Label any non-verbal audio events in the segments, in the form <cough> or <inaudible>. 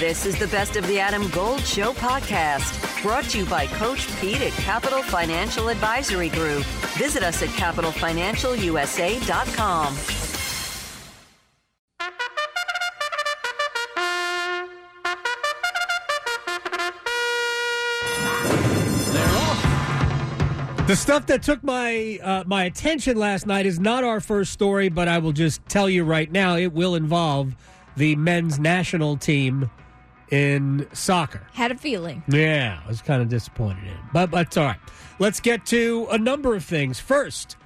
This is the Best of the Adam Gold Show podcast, brought to you by Coach Pete at Capital Financial Advisory Group. Visit us at capitalfinancialusa.com. The stuff that took my uh, my attention last night is not our first story, but I will just tell you right now it will involve the men's national team in soccer. Had a feeling. Yeah, I was kind of disappointed in it, but but it's all right. Let's get to a number of things. First,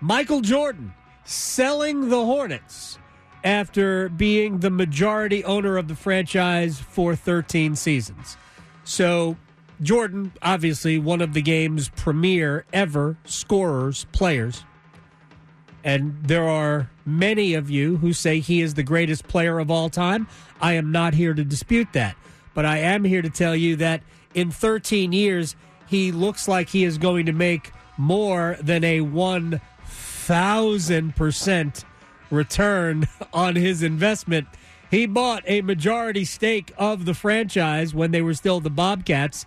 Michael Jordan selling the Hornets after being the majority owner of the franchise for 13 seasons. So Jordan, obviously one of the game's premier ever scorers, players. And there are many of you who say he is the greatest player of all time. I am not here to dispute that. But I am here to tell you that in 13 years, he looks like he is going to make more than a 1,000% return <laughs> on his investment. He bought a majority stake of the franchise when they were still the Bobcats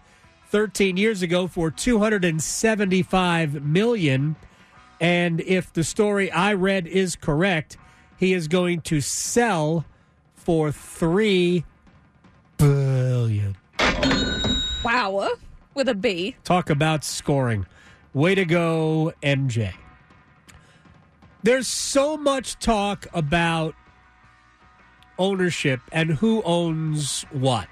13 years ago for 275 million and if the story I read is correct, he is going to sell for 3 billion. Wow. Uh, with a B. Talk about scoring. Way to go, MJ. There's so much talk about ownership and who owns what.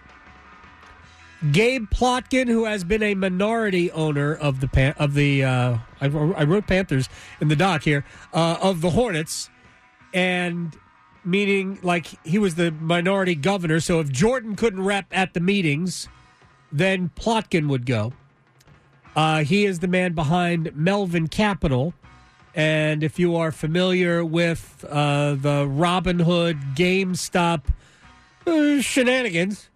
Gabe Plotkin, who has been a minority owner of the Pan- of the uh, I, wrote Panthers in the doc here uh, of the Hornets, and meaning like he was the minority governor. So if Jordan couldn't rep at the meetings, then Plotkin would go. Uh, he is the man behind Melvin Capital. And if you are familiar with uh, the Robinhood GameStop uh, shenanigans,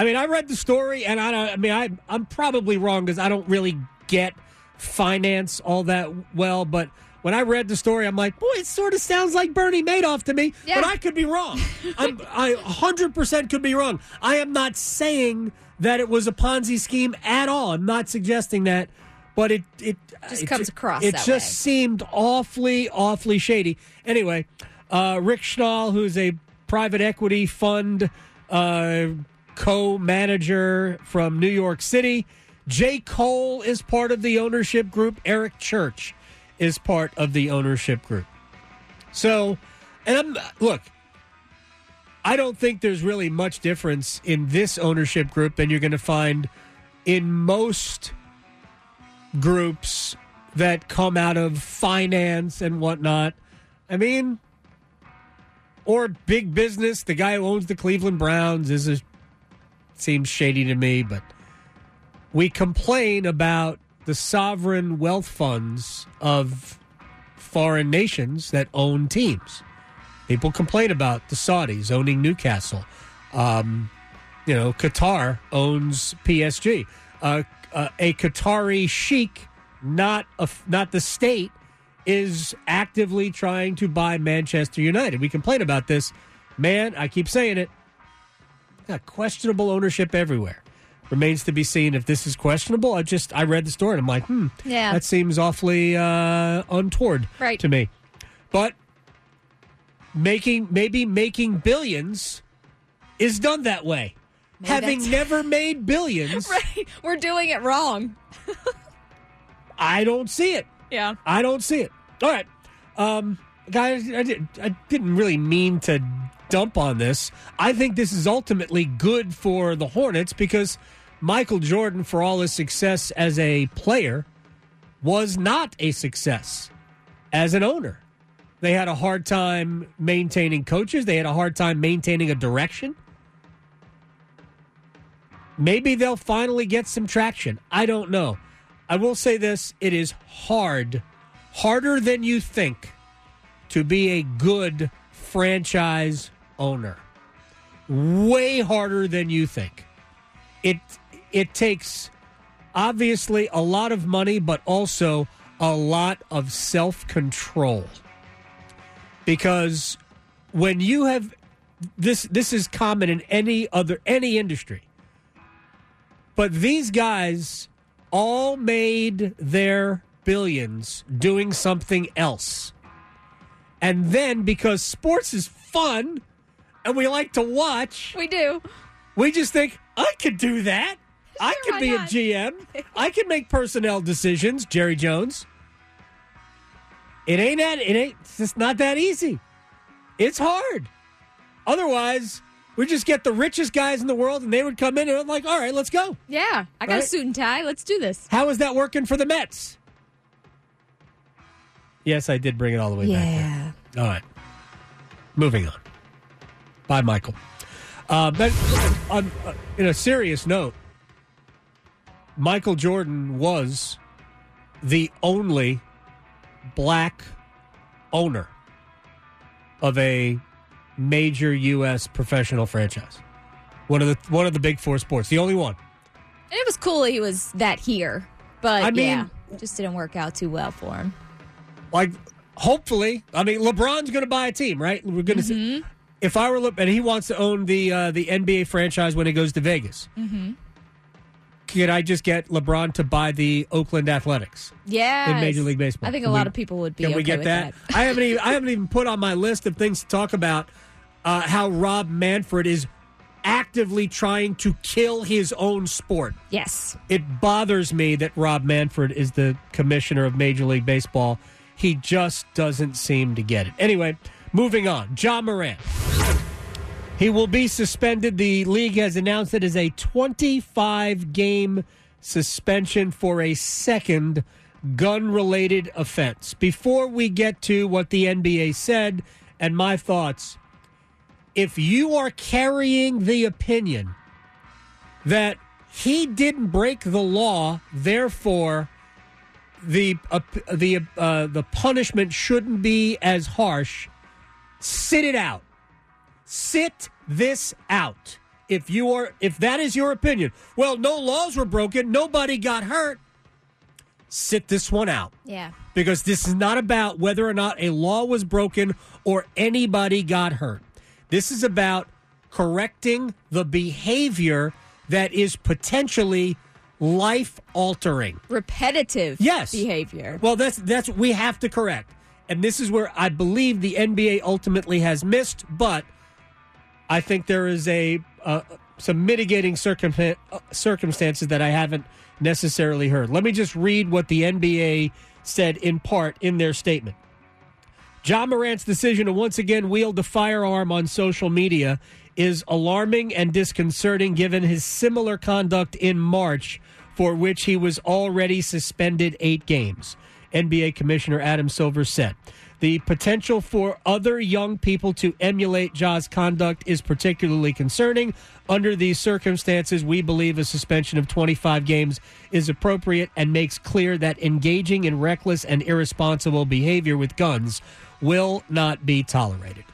I mean, I read the story, and I. I mean, I I'm probably wrong because I don't really get finance all that well. But when I read the story, I'm like, boy, it sort of sounds like Bernie Madoff to me. Yeah. But I could be wrong. I'm, I 100 percent could be wrong. I am not saying that it was a Ponzi scheme at all. I'm not suggesting that. But it it Just it, comes across It just way. seemed awfully awfully shady. Anyway, uh, Rick Schnall, who's a private equity fund. Uh, co-manager from New York City. J. Cole is part of the ownership group. Eric Church is part of the ownership group. So, and I'm look, I don't think there's really much difference in this ownership group than you're going to find in most groups that come out of finance and whatnot. I mean, or big business. The guy who owns the Cleveland Browns is a seems shady to me, but we complain about the sovereign wealth funds of foreign nations that own teams. People complain about the Saudis owning Newcastle. Um, you know, Qatar owns PSG. Uh, uh, a Qatari sheik, not a, not the state, is actively trying to buy Manchester United. We complain about this. Man, I keep saying it. Questionable ownership everywhere. Remains to be seen if this is questionable. I just I read the story and I'm like, hmm, Yeah. that seems awfully uh, untoward Right. to me. But making maybe making billions is done that way. Maybe Having never <laughs> made billions, <laughs> Right. We're doing it wrong. <laughs> I don't see it. Yeah. I don't see it. All right, um, guys, I, did, I didn't really mean to dump on this. I think this is ultimately good for the Hornets because Michael Jordan, for all his success as a player, was not a success as an owner. They had a hard time maintaining coaches. They had a hard time maintaining a direction. Maybe they'll finally get some traction. I don't know. I will say this it is hard, harder than you think, to be a good franchise owner. Way harder than you think. It it takes obviously a lot of money, but also a lot of self control. Because when you have this this is common in any other any industry. But these guys all made their billions doing something else. And then because sports is fun and we like to watch, We do. we just think, I could do that. I could be not?" a GM. I can make personnel decisions, Jerry Jones. It ain't that it ain't it's just not that easy. It's hard. Otherwise, we just get the richest guys in the world and they would come in and I'm like, all right, let's go. Yeah. I got a suit and tie. Let's do this. How is that working for the Mets? Yes, I did bring it all the way back. Yeah. All right. Moving on. Bye, Michael. Uh, but on, uh, in a serious note, Michael Jordan was the only black owner of a major U.S. professional franchise. One of the one of the big four sports, the only one. And it was cool he was that here. But I mean- yeah, just didn't work out too well for him. Like hopefully i mean lebron's going to buy a team right we're going to see if i were Le- and he wants to own the uh, the nba franchise when he goes to vegas mm-hmm. could i just get lebron to buy the oakland athletics Yeah. in major league baseball I think a Can lot we- of people would be can we get that, that. i haven't even i haven't even put on my list of things to talk about uh, how rob manfred is actively trying to kill his own sport Yes. it bothers me that Rob Manfred is the commissioner of Major League Baseball. He just doesn't seem to get it. Anyway, moving on. Ja Morant. He will be suspended. The league has announced it as a 25 game suspension for a second gun related offense. Before we get to what the NBA said and my thoughts, if you are carrying the opinion that he didn't break the law, therefore the uh, the uh, the punishment shouldn't be as harsh. Sit it out. Sit this out. If you are if that is your opinion, well, no laws were broken, nobody got hurt. Sit this one out Yeah. because this is not about whether or not a law was broken or anybody got hurt. This is about correcting the behavior that is potentially life altering. Repetitive Yes. behavior. Well, that's that's we have to correct. And this is where I believe the NBA ultimately has missed, but I think there is a uh, some mitigating uh, circumstances that I haven't necessarily heard. Let me just read what the NBA said in part in their statement. Ja Morant's decision to once again wield a firearm on social media is alarming and disconcerting given his similar conduct in March, for which he was already suspended eight games. NBA Commissioner Adam Silver said. The potential for other young people to emulate Ja's conduct is particularly concerning. Under these circumstances, we believe a suspension of 25 games is appropriate and makes clear that engaging in reckless and irresponsible behavior with guns will not be tolerated.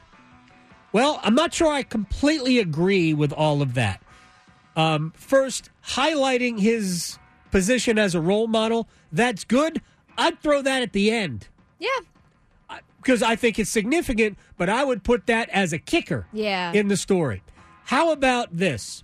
Well, I'm not sure I completely agree with all of that. Um, first, highlighting his position as a role model, that's good. I'd throw that at the end yeah. because I think it's significant, but I would put that as a kicker Yeah. in the story. How about this?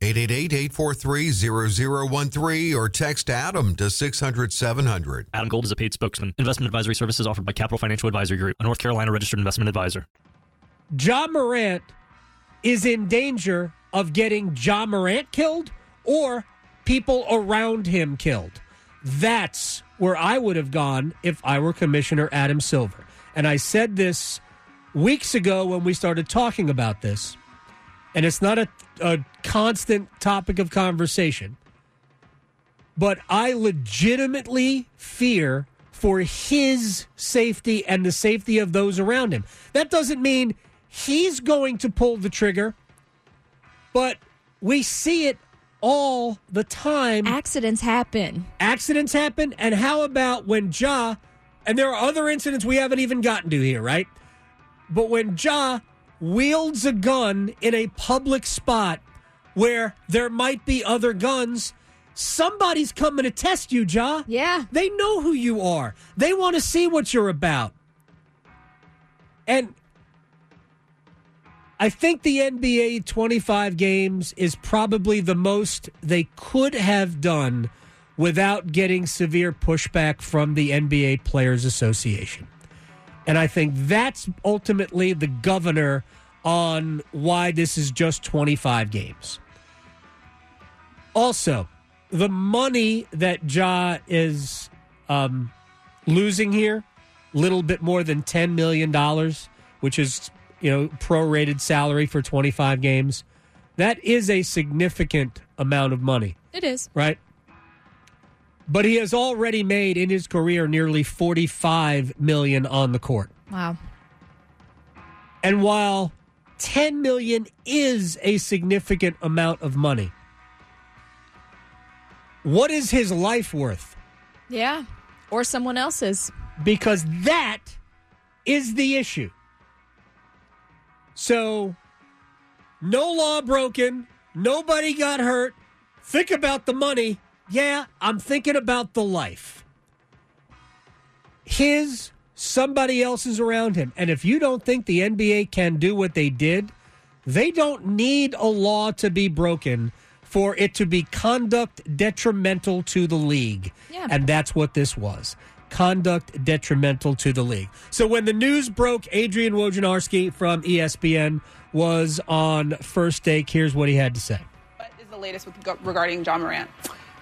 888-843-0013 or text Adam to 600-700. Adam Gold is a paid spokesman. Investment advisory services offered by Capital Financial Advisory Group, a North Carolina registered investment advisor. Ja Morant is in danger of getting Ja Morant killed or people around him killed. That's where I would have gone if I were Commissioner Adam Silver. And I said this weeks ago when we started talking about this. And it's not a, a constant topic of conversation. But I legitimately fear for his safety and the safety of those around him. That doesn't mean he's going to pull the trigger, but we see it all the time. Accidents happen. Accidents happen. And how about when Ja, and there are other incidents we haven't even gotten to here, right? But when Ja wields a gun in a public spot where there might be other guns, somebody's coming to test you, Ja. Yeah. They know who you are. They want to see what you're about. And I think the NBA 25 games is probably the most they could have done without getting severe pushback from the NBA Players Association. And I think that's ultimately the governor on why this is just 25 games. Also, the money that Ja is um, losing here, little bit more than $10 million, which is, you know, prorated salary for 25 games. That is a significant amount of money, It is. right? But he has already made in his career nearly 45 million on the court. Wow. And while 10 million is a significant amount of money, what is his life worth? Yeah. Or someone else's. Because that is the issue. So, no law broken, nobody got hurt. Think about the money. Yeah, I'm thinking about the life. His, somebody else's around him. And if you don't think the NBA can do what they did, they don't need a law to be broken for it to be conduct detrimental to the league. Yeah. And that's what this was. Conduct detrimental to the league. So when the news broke, Adrian Wojnarowski from ESPN was on first take. Here's what he had to say. What is the latest with, regarding Ja Morant?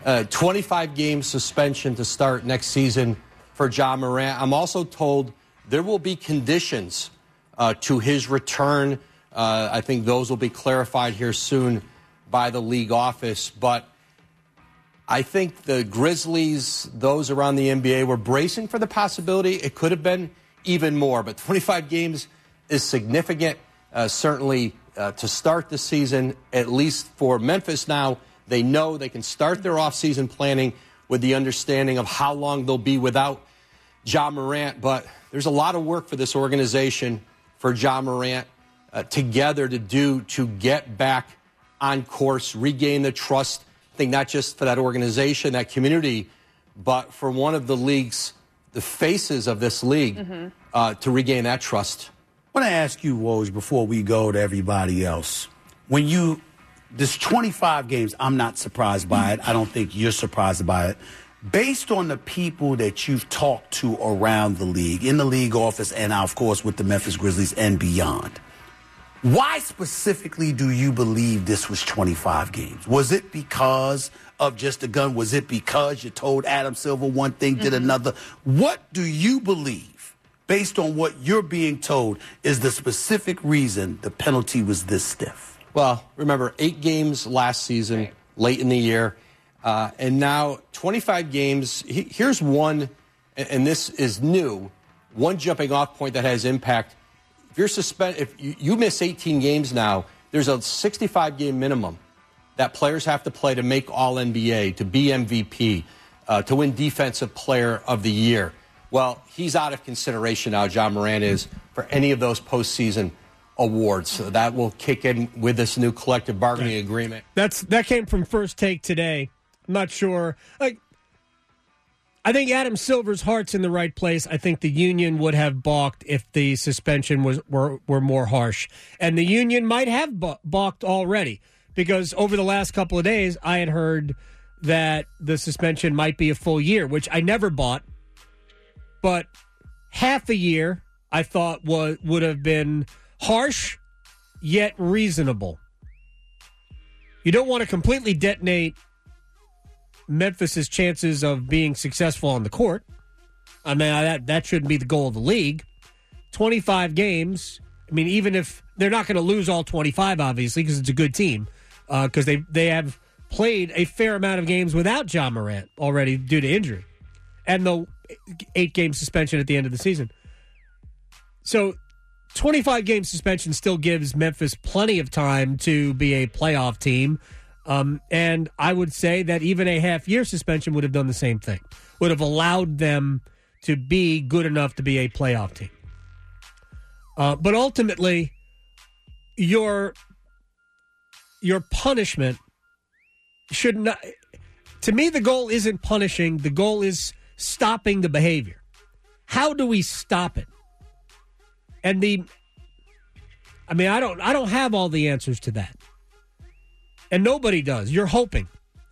Uh, 25 game suspension to start next season for Ja Morant. I'm also told there will be conditions uh, to his return. Uh, I think those will be clarified here soon by the league office. But I think the Grizzlies, those around the NBA, were bracing for the possibility. It could have been even more, but 25 games is significant, uh, certainly uh, to start the season, at least for Memphis now. They know they can start their offseason planning with the understanding of how long they'll be without Ja Morant. But there's a lot of work for this organization, for Ja Morant, uh, together to do to get back on course, regain the trust. I think not just for that organization, that community, but for one of the league's, the faces of this league, uh, to regain that trust. I want to ask you, Woj, before we go to everybody else. When you, this 25 games, I'm not surprised by it. I don't think you're surprised by it. Based on the people that you've talked to around the league, in the league office, and of course with the Memphis Grizzlies and beyond, why specifically do you believe this was 25 games? Was it because of just a gun? Was it because you told Adam Silver one thing, did mm-hmm. another? What do you believe, based on what you're being told, is the specific reason the penalty was this stiff? Well, remember, eight games last season, late in the year, uh, and now 25 games. He- Here's one, and and this is new, one jumping off point that has impact. If you're suspended, if you, you miss 18 games now, there's a 65 game minimum that players have to play to make All NBA, to be MVP, uh, to win Defensive Player of the Year. Well, he's out of consideration now, Ja Morant is, for any of those postseason awards. So that will kick in with this new collective bargaining agreement. That's that came from first take today. I'm not sure. Like, I think Adam Silver's heart's in the right place. I think the union would have balked if the suspension was were, were more harsh, and the union might have balked already because over the last couple of days, I had heard that the suspension might be a full year, which I never bought. But half a year, I thought was would have been harsh yet reasonable. You don't want to completely detonate Memphis's chances of being successful on the court. I mean, that that shouldn't be the goal of the league. 25 games. I mean, even if they're not going to lose all 25, obviously, because it's a good team, uh, because they they have played a fair amount of games without Ja Morant already due to injury, and the eight game suspension at the end of the season. So 25 game suspension still gives Memphis plenty of time to be a playoff team. Um, and I would say that even a half year suspension would have done the same thing, would have allowed them to be good enough to be a playoff team. Uh, but ultimately, your your punishment should not. To me, the goal isn't punishing. The goal is stopping the behavior. How do we stop it? And the, I mean, I don't, I don't have all the answers to that, and nobody does. You're hoping,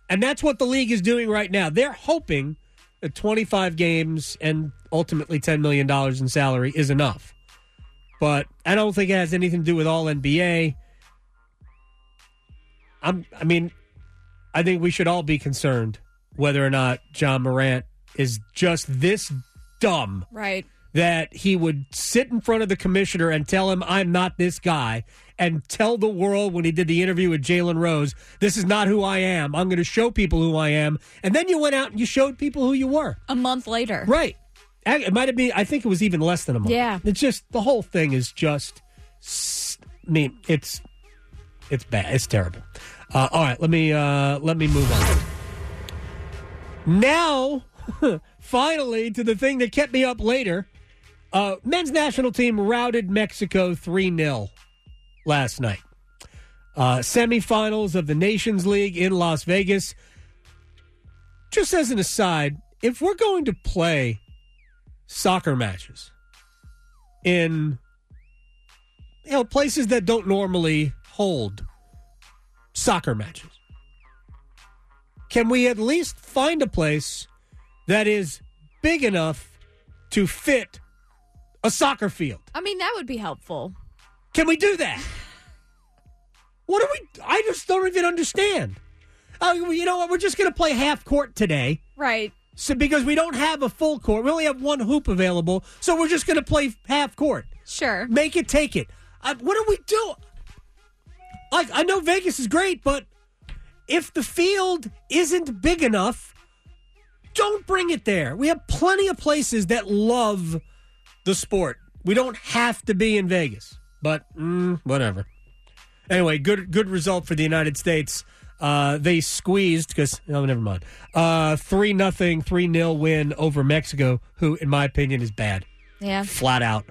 and that's what the league is doing right now. They're hoping that 25 games and ultimately 10 million dollars in salary is enough. But I don't think it has anything to do with all NBA. I'm, I mean, I think we should all be concerned whether or not Ja Morant is just this dumb Right. That he would sit in front of the commissioner and tell him, I'm not this guy, and tell the world when he did the interview with Jalen Rose, this is not who I am. I'm going to show people who I am. And then you went out and you showed people who you were. A month later. Right. It might have been, I think it was even less than a month. Yeah. It's just, the whole thing is just, I mean, it's, it's bad. It's terrible. Uh, all right, let me, uh, let me move on. Now, <laughs> finally, to the thing that kept me up later. Uh, men's national team routed Mexico 3 0 last night. Uh, semifinals of the Nations League in Las Vegas. Just as an aside, if we're going to play soccer matches in you know places that don't normally hold soccer matches, can we at least find a place that is big enough to fit a soccer field? I mean, that would be helpful. Can we do that? <laughs> What do we? I just don't even understand. Oh, you know what? We're just going to play half court today. Right. So because we don't have a full court, we only have one hoop available, so we're just going to play half court. Sure. Make it, take it. Uh, what do we do? Like I know Vegas is great, but if the field isn't big enough, don't bring it there. We have plenty of places that love the sport. We don't have to be in Vegas, but mm, whatever. Anyway, good good result for the United States. Uh, they squeezed because oh, never mind. Uh, three nothing, three 0 win over Mexico, who, in my opinion, is bad, Yeah. flat out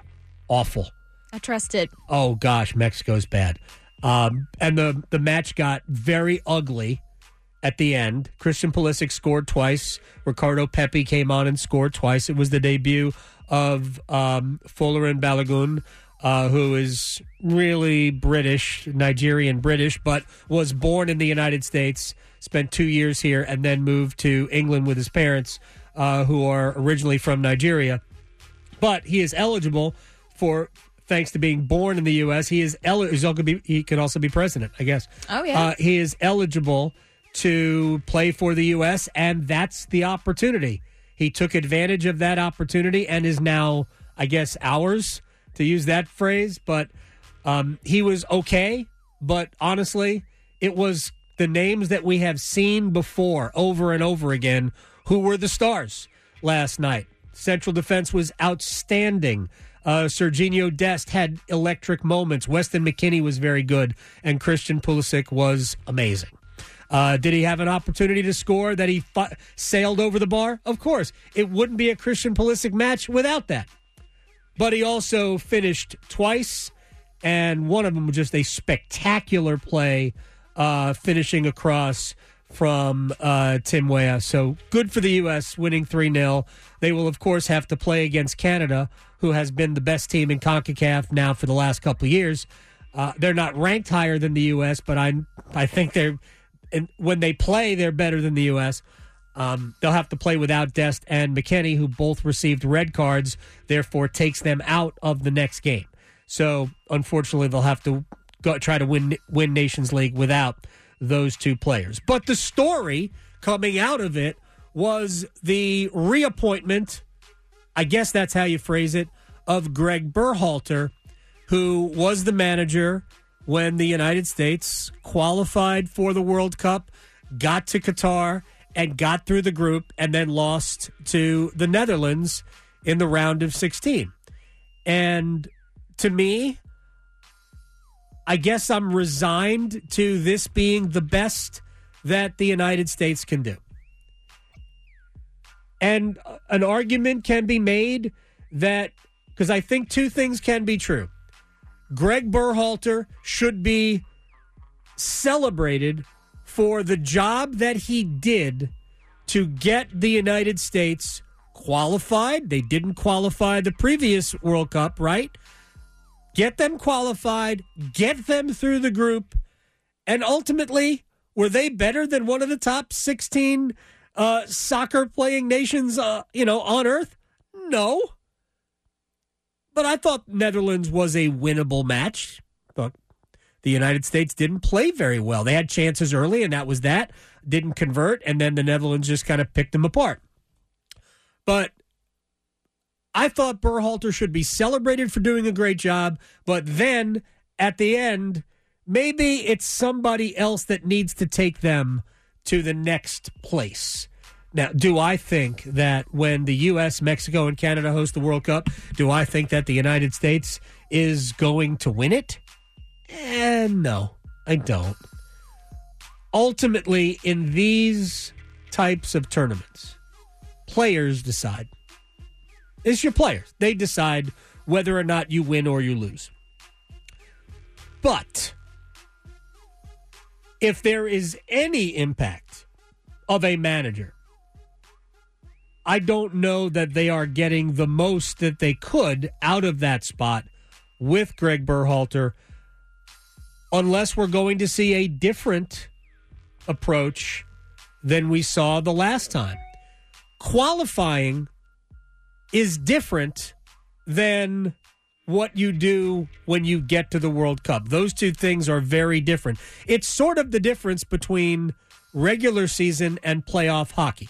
awful. I trust it. Oh gosh, Mexico's bad. Um, and the the match got very ugly at the end. Christian Pulisic scored twice. Ricardo Pepi came on and scored twice. It was the debut of um, and Balogun, uh, who is really British, Nigerian British, but was born in the United States, spent two years here, and then moved to England with his parents, uh, who are originally from Nigeria but he is eligible for thanks to being born in the U.S. He is eligible. He could also be president, I guess. Oh, yeah. Uh, he is eligible to play for the U.S. and that's the opportunity. He took advantage of that opportunity and is now, I guess, ours to use that phrase. But um, he was okay. But honestly, it was the names that we have seen before over and over again who were the stars last night. Central defense was outstanding. Uh, Dest had electric moments. Weston McKennie was very good, and Christian Pulisic was amazing. Uh, did he have an opportunity to score that he fi- sailed over the bar? Of course. It wouldn't be a Christian Pulisic match without that. But he also finished twice, and one of them was just a spectacular play, uh, finishing across from uh, Tim Weah. So good for the U.S. winning 3 0. They will, of course, have to play against Canada, who has been the best team in CONCACAF now for the last couple of years. Uh, they're not ranked higher than the U.S., but I, I think they're, and when they play, they're better than the U.S. Um, they'll have to play without Dest and McKennie, who both received red cards, therefore takes them out of the next game. So unfortunately, they'll have to go, try to win win Nations League without those two players. But the story coming out of it was the reappointment. I guess that's how you phrase it of Gregg Berhalter, who was the manager when the United States qualified for the World Cup, got to Qatar, and got through the group, and then lost to the Netherlands in the round of 16. And to me, I guess I'm resigned to this being the best that the United States can do. And uh, an argument can be made that, because I think two things can be true. Gregg Berhalter should be celebrated for the job that he did to get the United States qualified. They didn't qualify the previous World Cup, right? Get them qualified, get them through the group, and ultimately, were they better than one of the top 16 uh, soccer playing nations, uh, you know, on earth? No. But I thought Netherlands was a winnable match. Thought the United States didn't play very well. They had chances early, and that was that. Didn't convert, and then the Netherlands just kind of picked them apart. But I thought Berhalter should be celebrated for doing a great job, but then at the end, maybe it's somebody else that needs to take them to the next place. Now, do I think that when the U.S., Mexico, and Canada host the World Cup, do I think that the United States is going to win it? Eh, no, I don't. Ultimately, in these types of tournaments, players decide. It's your players. They decide whether or not you win or you lose. But if there is any impact of a manager, I don't know that they are getting the most that they could out of that spot with Gregg Berhalter unless we're going to see a different approach than we saw the last time. Qualifying is different than what you do when you get to the World Cup. Those two things are very different. It's sort of the difference between regular season and playoff hockey,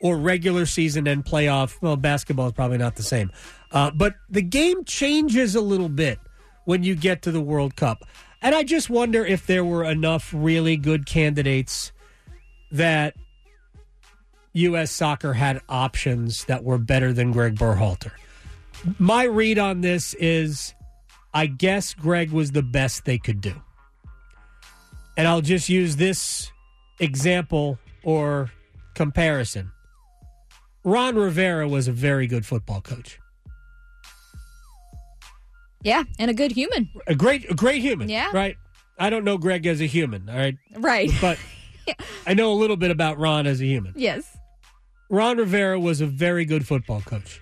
or regular season and playoff. Well, basketball is probably not the same, uh, but the game changes a little bit when you get to the World Cup. And I just wonder if there were enough really good candidates that U.S. soccer had options that were better than Gregg Berhalter. My read on this is I guess Greg was the best they could do. And I'll just use this example or comparison. Ron Rivera was a very good football coach. Yeah, and a good human. A great a great human. Yeah. Right? I don't know Greg as a human, all right? Right. But <laughs> I know a little bit about Ron as a human. yes. Ron Rivera was a very good football coach.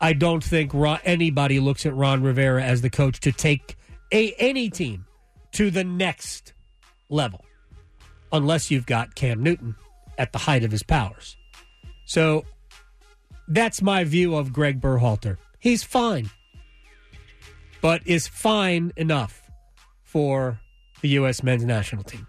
I don't think Ron, anybody looks at Ron Rivera as the coach to take a any team to the next level, unless you've got Cam Newton at the height of his powers. So that's my view of Gregg Berhalter. He's fine, but is fine enough for the U.S. men's national team.